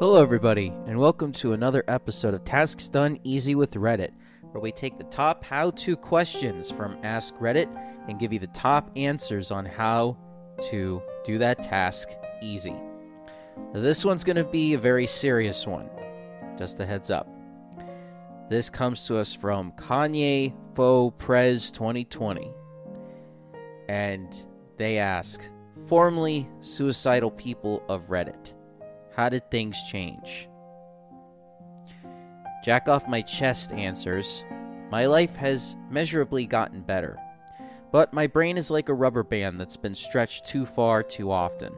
Hello, everybody, and welcome to another episode of Tasks Done Easy with Reddit, where we take the top how to questions from Ask Reddit and give you the top answers on how to do that task easy. Now, this one's going to be a very serious one, just a heads up. This comes to us from Kanye Faux Prez 2020, and they ask, formerly suicidal people of Reddit. How did things change? Jack off my chest answers. My life has measurably gotten better, but my brain is like a rubber band that's been stretched too far too often.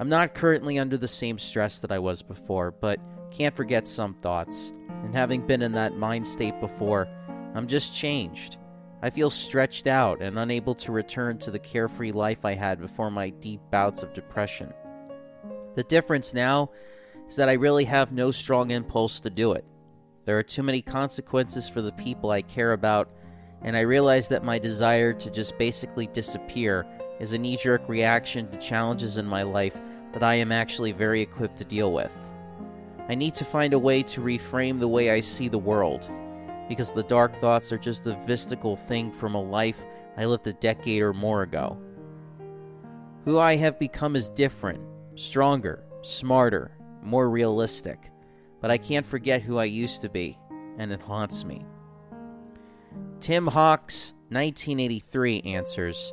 I'm not currently under the same stress that I was before, but can't forget some thoughts. And having been in that mind state before, I'm just changed. I feel stretched out and unable to return to the carefree life I had before my deep bouts of depression. The difference now is that I really have no strong impulse to do it. There are too many consequences for the people I care about, and I realize that my desire to just basically disappear is a knee jerk reaction to challenges in my life that I am actually very equipped to deal with. I need to find a way to reframe the way I see the world, because the dark thoughts are just a mystical thing from a life I lived a decade or more ago. Who I have become is different, stronger, smarter, more realistic. But I can't forget who I used to be, and it haunts me. Tim Hawks, 1983, answers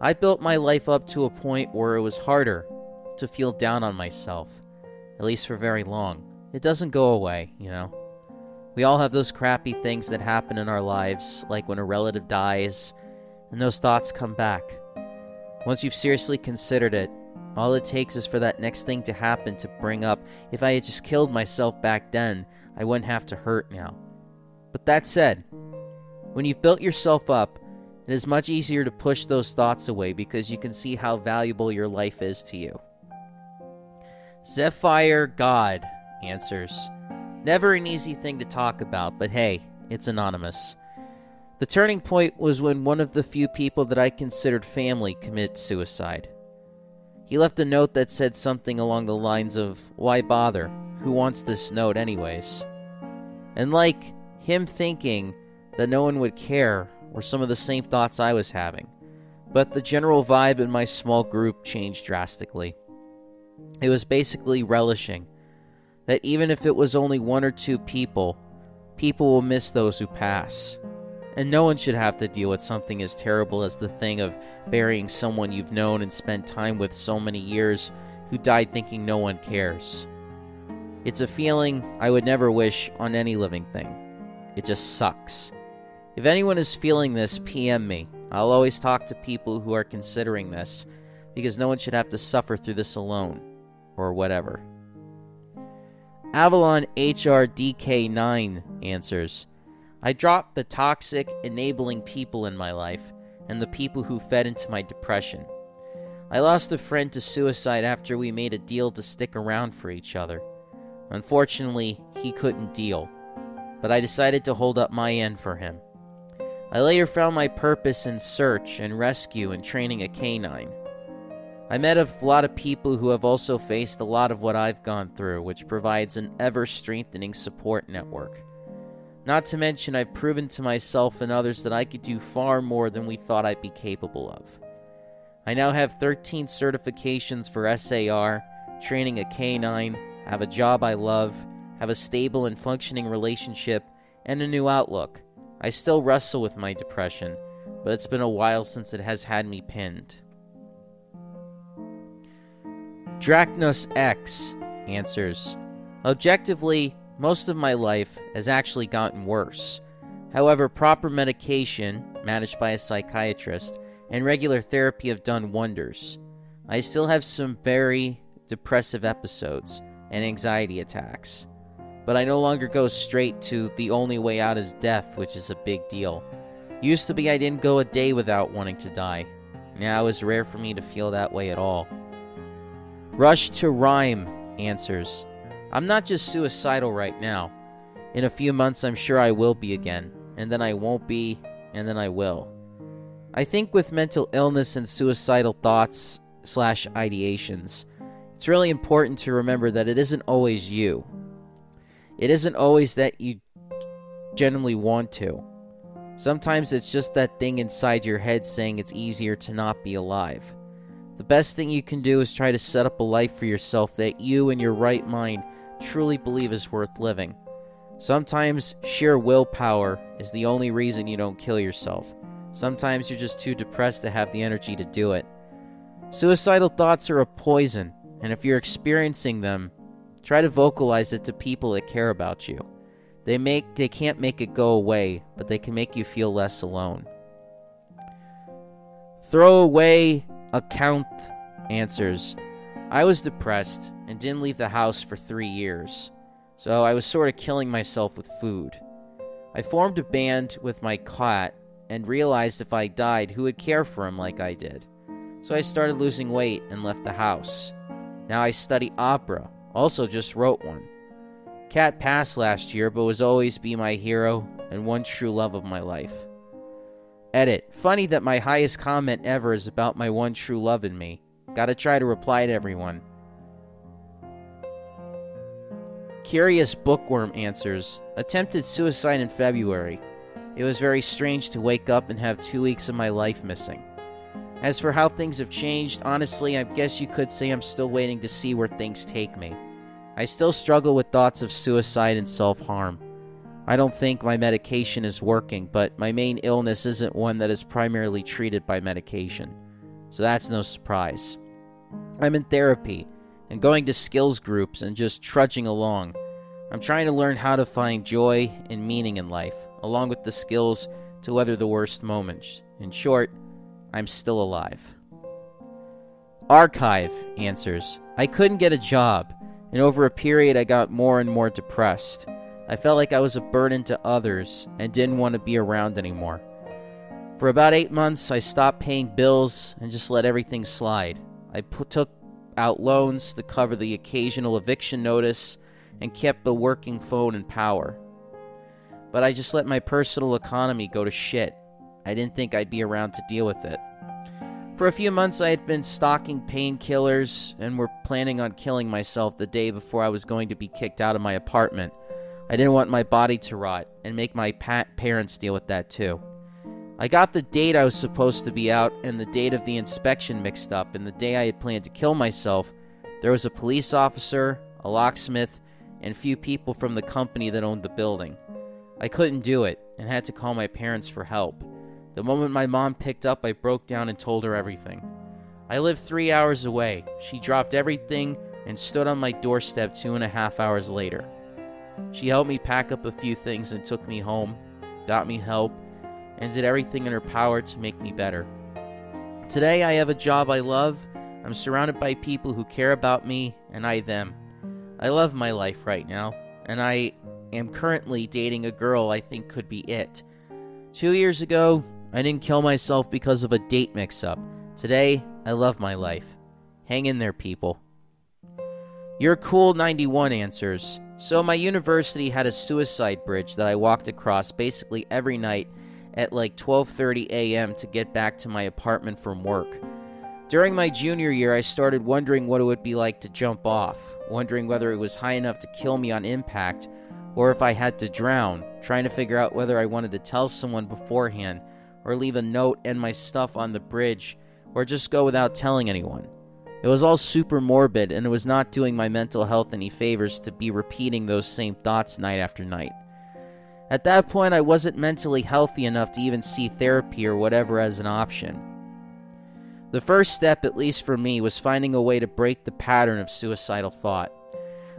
I built my life up to a point where it was harder to feel down on myself, at least for very long. It doesn't go away, you know. We all have those crappy things that happen in our lives, like when a relative dies, and those thoughts come back. Once you've seriously considered it, all it takes is for that next thing to happen to bring up, if I had just killed myself back then, I wouldn't have to hurt now. But that said, when you've built yourself up, it is much easier to push those thoughts away because you can see how valuable your life is to you. Zephyr God answers Never an easy thing to talk about, but hey, it's anonymous. The turning point was when one of the few people that I considered family committed suicide. He left a note that said something along the lines of, Why bother? Who wants this note, anyways? And like him thinking that no one would care were some of the same thoughts I was having. But the general vibe in my small group changed drastically. It was basically relishing that even if it was only one or two people, people will miss those who pass. And no one should have to deal with something as terrible as the thing of burying someone you've known and spent time with so many years who died thinking no one cares. It's a feeling I would never wish on any living thing. It just sucks. If anyone is feeling this, PM me. I'll always talk to people who are considering this because no one should have to suffer through this alone or whatever. Avalon HRDK9 answers I dropped the toxic, enabling people in my life and the people who fed into my depression. I lost a friend to suicide after we made a deal to stick around for each other. Unfortunately, he couldn't deal, but I decided to hold up my end for him. I later found my purpose in search and rescue and training a canine. I met a lot of people who have also faced a lot of what I've gone through, which provides an ever strengthening support network. Not to mention, I've proven to myself and others that I could do far more than we thought I'd be capable of. I now have 13 certifications for SAR, training a canine, have a job I love, have a stable and functioning relationship, and a new outlook. I still wrestle with my depression, but it's been a while since it has had me pinned. Dracnos X answers Objectively, most of my life has actually gotten worse. However, proper medication, managed by a psychiatrist, and regular therapy have done wonders. I still have some very depressive episodes and anxiety attacks, but I no longer go straight to the only way out is death, which is a big deal. Used to be I didn't go a day without wanting to die. Now it's rare for me to feel that way at all. Rush to Rhyme answers I'm not just suicidal right now. In a few months, I'm sure I will be again, and then I won't be, and then I will. I think with mental illness and suicidal thoughts slash ideations, it's really important to remember that it isn't always you. It isn't always that you genuinely want to. Sometimes it's just that thing inside your head saying it's easier to not be alive. The best thing you can do is try to set up a life for yourself that you, in your right mind, truly believe is worth living. Sometimes sheer willpower is the only reason you don't kill yourself. Sometimes you're just too depressed to have the energy to do it. Suicidal thoughts are a poison, and if you're experiencing them, try to vocalize it to people that care about you. They make they can't make it go away, but they can make you feel less alone. Throw away account answers. I was depressed and didn't leave the house for 3 years. So I was sort of killing myself with food. I formed a band with my cat and realized if I died, who would care for him like I did? So I started losing weight and left the house. Now I study opera, also just wrote one. Cat passed last year, but was always be my hero and one true love of my life. Edit. Funny that my highest comment ever is about my one true love in me. Gotta try to reply to everyone. Curious Bookworm answers Attempted suicide in February. It was very strange to wake up and have two weeks of my life missing. As for how things have changed, honestly, I guess you could say I'm still waiting to see where things take me. I still struggle with thoughts of suicide and self harm. I don't think my medication is working, but my main illness isn't one that is primarily treated by medication. So that's no surprise. I'm in therapy and going to skills groups and just trudging along. I'm trying to learn how to find joy and meaning in life, along with the skills to weather the worst moments. In short, I'm still alive. Archive answers I couldn't get a job, and over a period, I got more and more depressed. I felt like I was a burden to others and didn't want to be around anymore. For about eight months, I stopped paying bills and just let everything slide. I put, took out loans to cover the occasional eviction notice and kept the working phone and power. But I just let my personal economy go to shit. I didn't think I'd be around to deal with it. For a few months, I had been stocking painkillers and were planning on killing myself the day before I was going to be kicked out of my apartment. I didn't want my body to rot and make my pa- parents deal with that too. I got the date I was supposed to be out and the date of the inspection mixed up, and the day I had planned to kill myself, there was a police officer, a locksmith, and a few people from the company that owned the building. I couldn't do it and had to call my parents for help. The moment my mom picked up, I broke down and told her everything. I lived three hours away. She dropped everything and stood on my doorstep two and a half hours later. She helped me pack up a few things and took me home, got me help, and did everything in her power to make me better. Today, I have a job I love. I'm surrounded by people who care about me, and I them. I love my life right now, and I am currently dating a girl I think could be it. Two years ago, I didn't kill myself because of a date mix up. Today, I love my life. Hang in there, people. Your cool 91 answers. So, my university had a suicide bridge that I walked across basically every night at like 12:30 a.m. to get back to my apartment from work. During my junior year, I started wondering what it would be like to jump off, wondering whether it was high enough to kill me on impact or if I had to drown, trying to figure out whether I wanted to tell someone beforehand or leave a note and my stuff on the bridge or just go without telling anyone. It was all super morbid and it was not doing my mental health any favors to be repeating those same thoughts night after night. At that point, I wasn't mentally healthy enough to even see therapy or whatever as an option. The first step, at least for me, was finding a way to break the pattern of suicidal thought.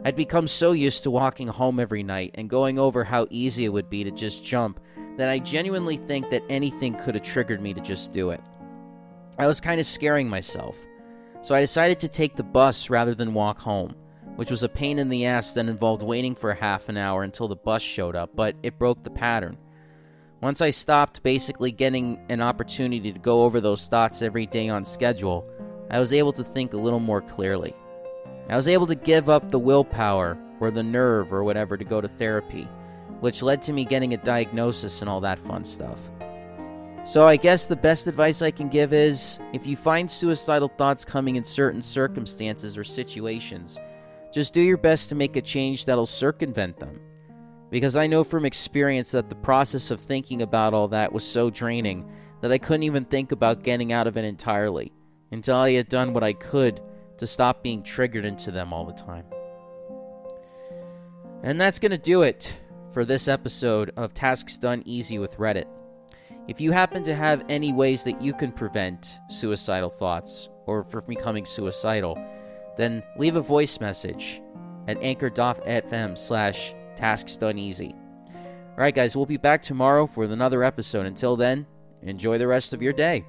I'd become so used to walking home every night and going over how easy it would be to just jump that I genuinely think that anything could have triggered me to just do it. I was kind of scaring myself, so I decided to take the bus rather than walk home which was a pain in the ass that involved waiting for half an hour until the bus showed up, but it broke the pattern. Once I stopped basically getting an opportunity to go over those thoughts every day on schedule, I was able to think a little more clearly. I was able to give up the willpower or the nerve or whatever to go to therapy, which led to me getting a diagnosis and all that fun stuff. So I guess the best advice I can give is if you find suicidal thoughts coming in certain circumstances or situations, just do your best to make a change that'll circumvent them. Because I know from experience that the process of thinking about all that was so draining that I couldn't even think about getting out of it entirely until I had done what I could to stop being triggered into them all the time. And that's going to do it for this episode of Tasks Done Easy with Reddit. If you happen to have any ways that you can prevent suicidal thoughts or from becoming suicidal, then leave a voice message at anchor.fm slash tasks done easy. All right, guys, we'll be back tomorrow for another episode. Until then, enjoy the rest of your day.